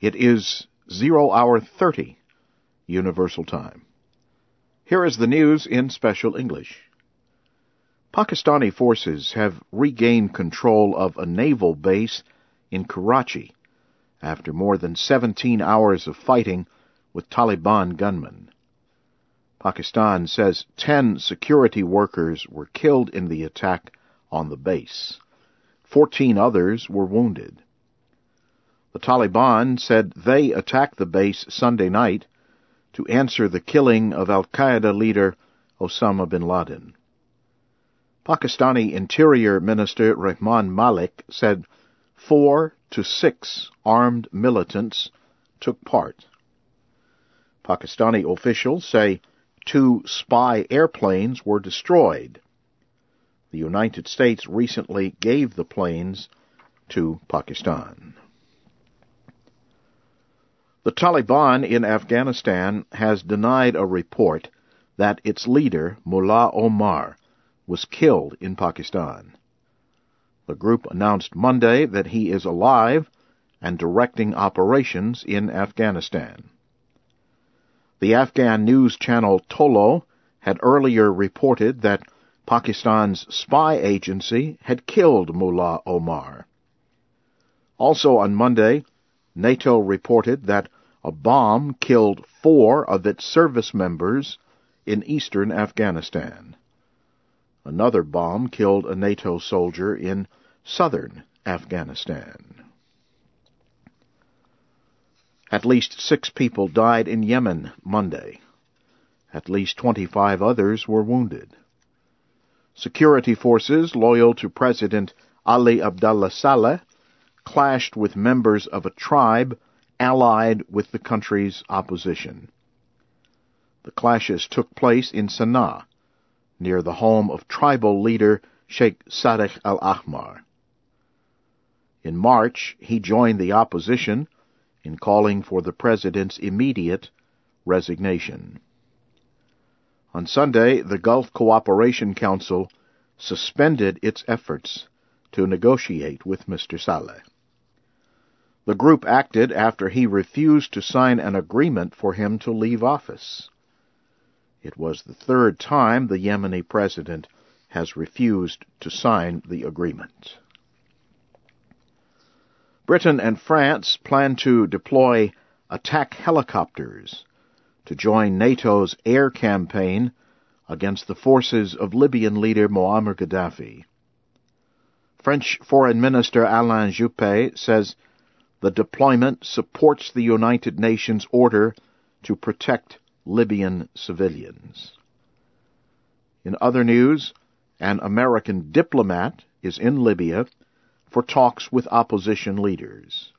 It is 0 hour 30 Universal Time. Here is the news in special English. Pakistani forces have regained control of a naval base in Karachi after more than 17 hours of fighting with Taliban gunmen. Pakistan says 10 security workers were killed in the attack on the base. 14 others were wounded. The Taliban said they attacked the base Sunday night to answer the killing of Al Qaeda leader Osama bin Laden. Pakistani Interior Minister Rahman Malik said four to six armed militants took part. Pakistani officials say two spy airplanes were destroyed. The United States recently gave the planes to Pakistan. The Taliban in Afghanistan has denied a report that its leader, Mullah Omar, was killed in Pakistan. The group announced Monday that he is alive and directing operations in Afghanistan. The Afghan news channel Tolo had earlier reported that Pakistan's spy agency had killed Mullah Omar. Also on Monday, NATO reported that a bomb killed four of its service members in eastern Afghanistan. Another bomb killed a NATO soldier in southern Afghanistan. At least six people died in Yemen Monday. At least 25 others were wounded. Security forces loyal to President Ali Abdullah Saleh clashed with members of a tribe allied with the country's opposition. The clashes took place in Sana'a, near the home of tribal leader Sheikh Sadegh al-Ahmar. In March, he joined the opposition in calling for the president's immediate resignation. On Sunday, the Gulf Cooperation Council suspended its efforts to negotiate with Mr. Saleh. The group acted after he refused to sign an agreement for him to leave office. It was the third time the Yemeni president has refused to sign the agreement. Britain and France plan to deploy attack helicopters to join NATO's air campaign against the forces of Libyan leader Muammar Gaddafi. French Foreign Minister Alain Juppé says the deployment supports the United Nations order to protect Libyan civilians. In other news, an American diplomat is in Libya for talks with opposition leaders.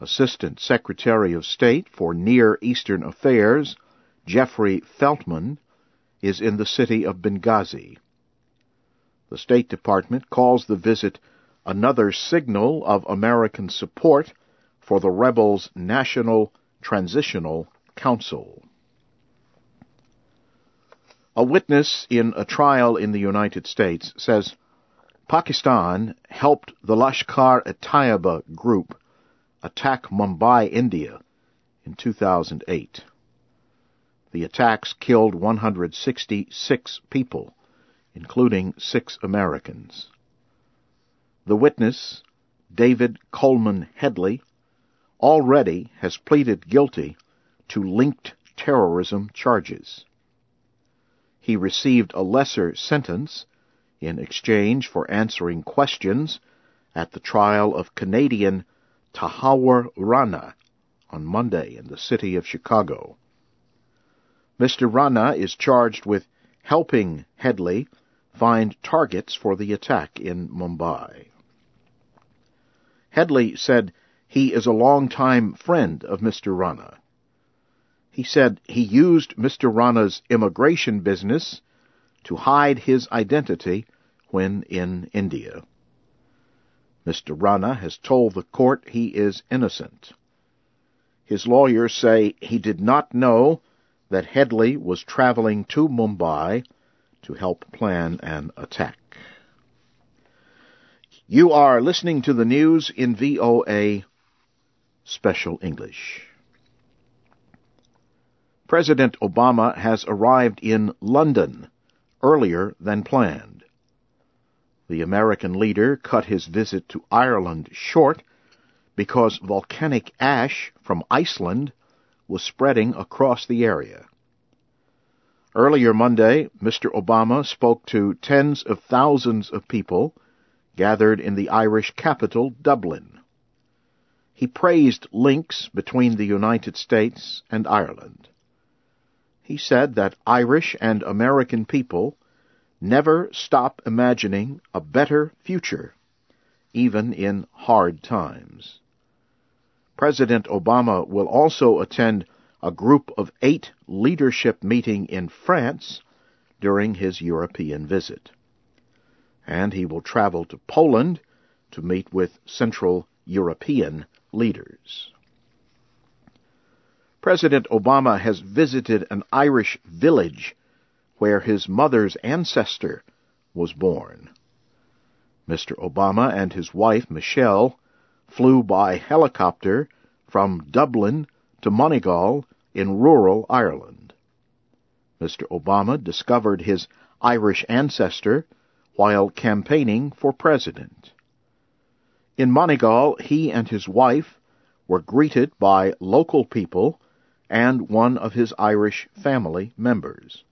Assistant Secretary of State for Near Eastern Affairs, Jeffrey Feltman, is in the city of Benghazi. The State Department calls the visit another signal of American support for the rebels' National Transitional Council. A witness in a trial in the United States says Pakistan helped the Lashkar-e-Taiba group attack Mumbai, India in 2008. The attacks killed 166 people, including six Americans. The witness, David Coleman Headley, already has pleaded guilty to linked terrorism charges. He received a lesser sentence in exchange for answering questions at the trial of Canadian Tahawar Rana on Monday in the city of Chicago. Mr. Rana is charged with helping Headley find targets for the attack in Mumbai. Headley said he is a longtime friend of Mr. Rana. He said he used Mr. Rana's immigration business to hide his identity when in India. Mr. Rana has told the court he is innocent. His lawyers say he did not know that Headley was traveling to Mumbai to help plan an attack. You are listening to the news in VOA Special English. President Obama has arrived in London earlier than planned. The American leader cut his visit to Ireland short because volcanic ash from Iceland was spreading across the area. Earlier Monday, Mr. Obama spoke to tens of thousands of people gathered in the Irish capital, Dublin. He praised links between the United States and Ireland. He said that Irish and American people never stop imagining a better future, even in hard times. President Obama will also attend a group of eight leadership meeting in France during his European visit. And he will travel to Poland to meet with Central European leaders. President Obama has visited an Irish village where his mother's ancestor was born. Mr. Obama and his wife, Michelle, flew by helicopter from Dublin to Moneygall in rural Ireland. Mr. Obama discovered his Irish ancestor while campaigning for president. In Moneygall, he and his wife were greeted by local people and one of his Irish family members.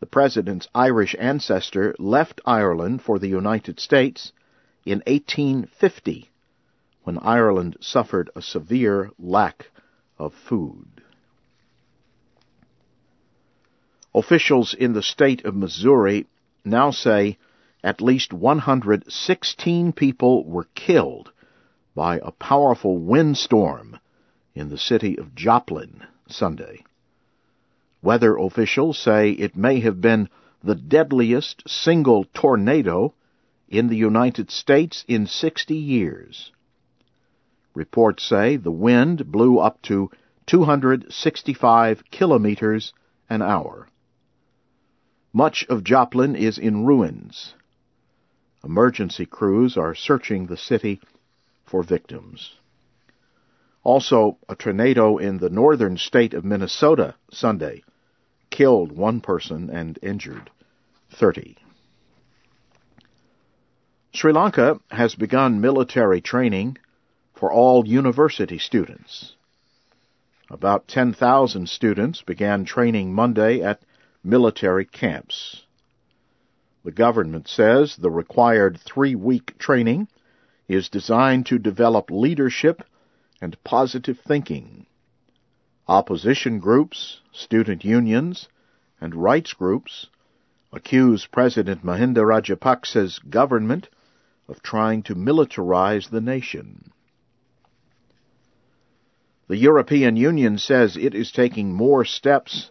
The president's Irish ancestor left Ireland for the United States in 1850 when Ireland suffered a severe lack of food. Officials in the state of Missouri now say at least 116 people were killed by a powerful windstorm in the city of Joplin Sunday. Weather officials say it may have been the deadliest single tornado in the United States in 60 years. Reports say the wind blew up to 265 kilometers an hour. Much of Joplin is in ruins. Emergency crews are searching the city for victims. Also, a tornado in the northern state of Minnesota Sunday killed one person and injured 30. Sri Lanka has begun military training for all university students. About 10,000 students began training Monday at military camps. The government says the required three week training is designed to develop leadership and positive thinking. Opposition groups, student unions, and rights groups accuse President Mahinda Rajapaksa's government of trying to militarize the nation. The European Union says it is taking more steps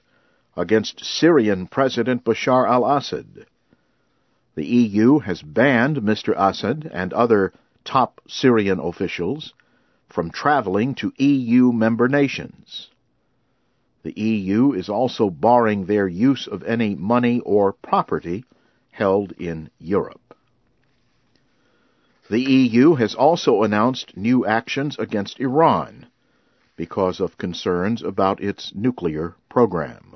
against Syrian President Bashar al-Assad. The EU has banned Mr. Assad and other top Syrian officials from traveling to EU member nations. The EU is also barring their use of any money or property held in Europe. The EU has also announced new actions against Iran because of concerns about its nuclear program.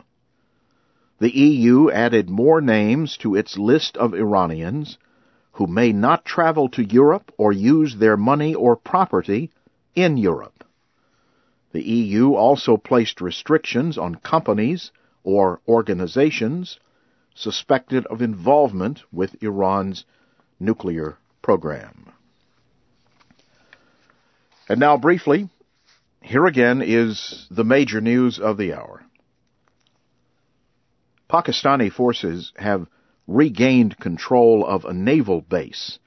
The EU added more names to its list of Iranians who may not travel to Europe or use their money or property in Europe. The EU also placed restrictions on companies or organizations suspected of involvement with Iran's nuclear program. And now, briefly, here again is the major news of the hour. Pakistani forces have regained control of a naval base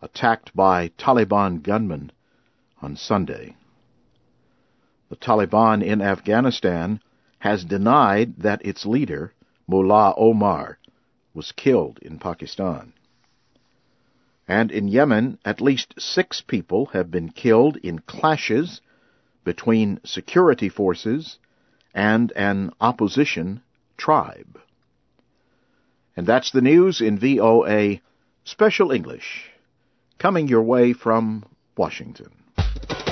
attacked by Taliban gunmen on Sunday. The Taliban in Afghanistan has denied that its leader, Mullah Omar, was killed in Pakistan. And in Yemen, at least six people have been killed in clashes between security forces and an opposition tribe. And that's the news in VOA Special English, coming your way from Washington.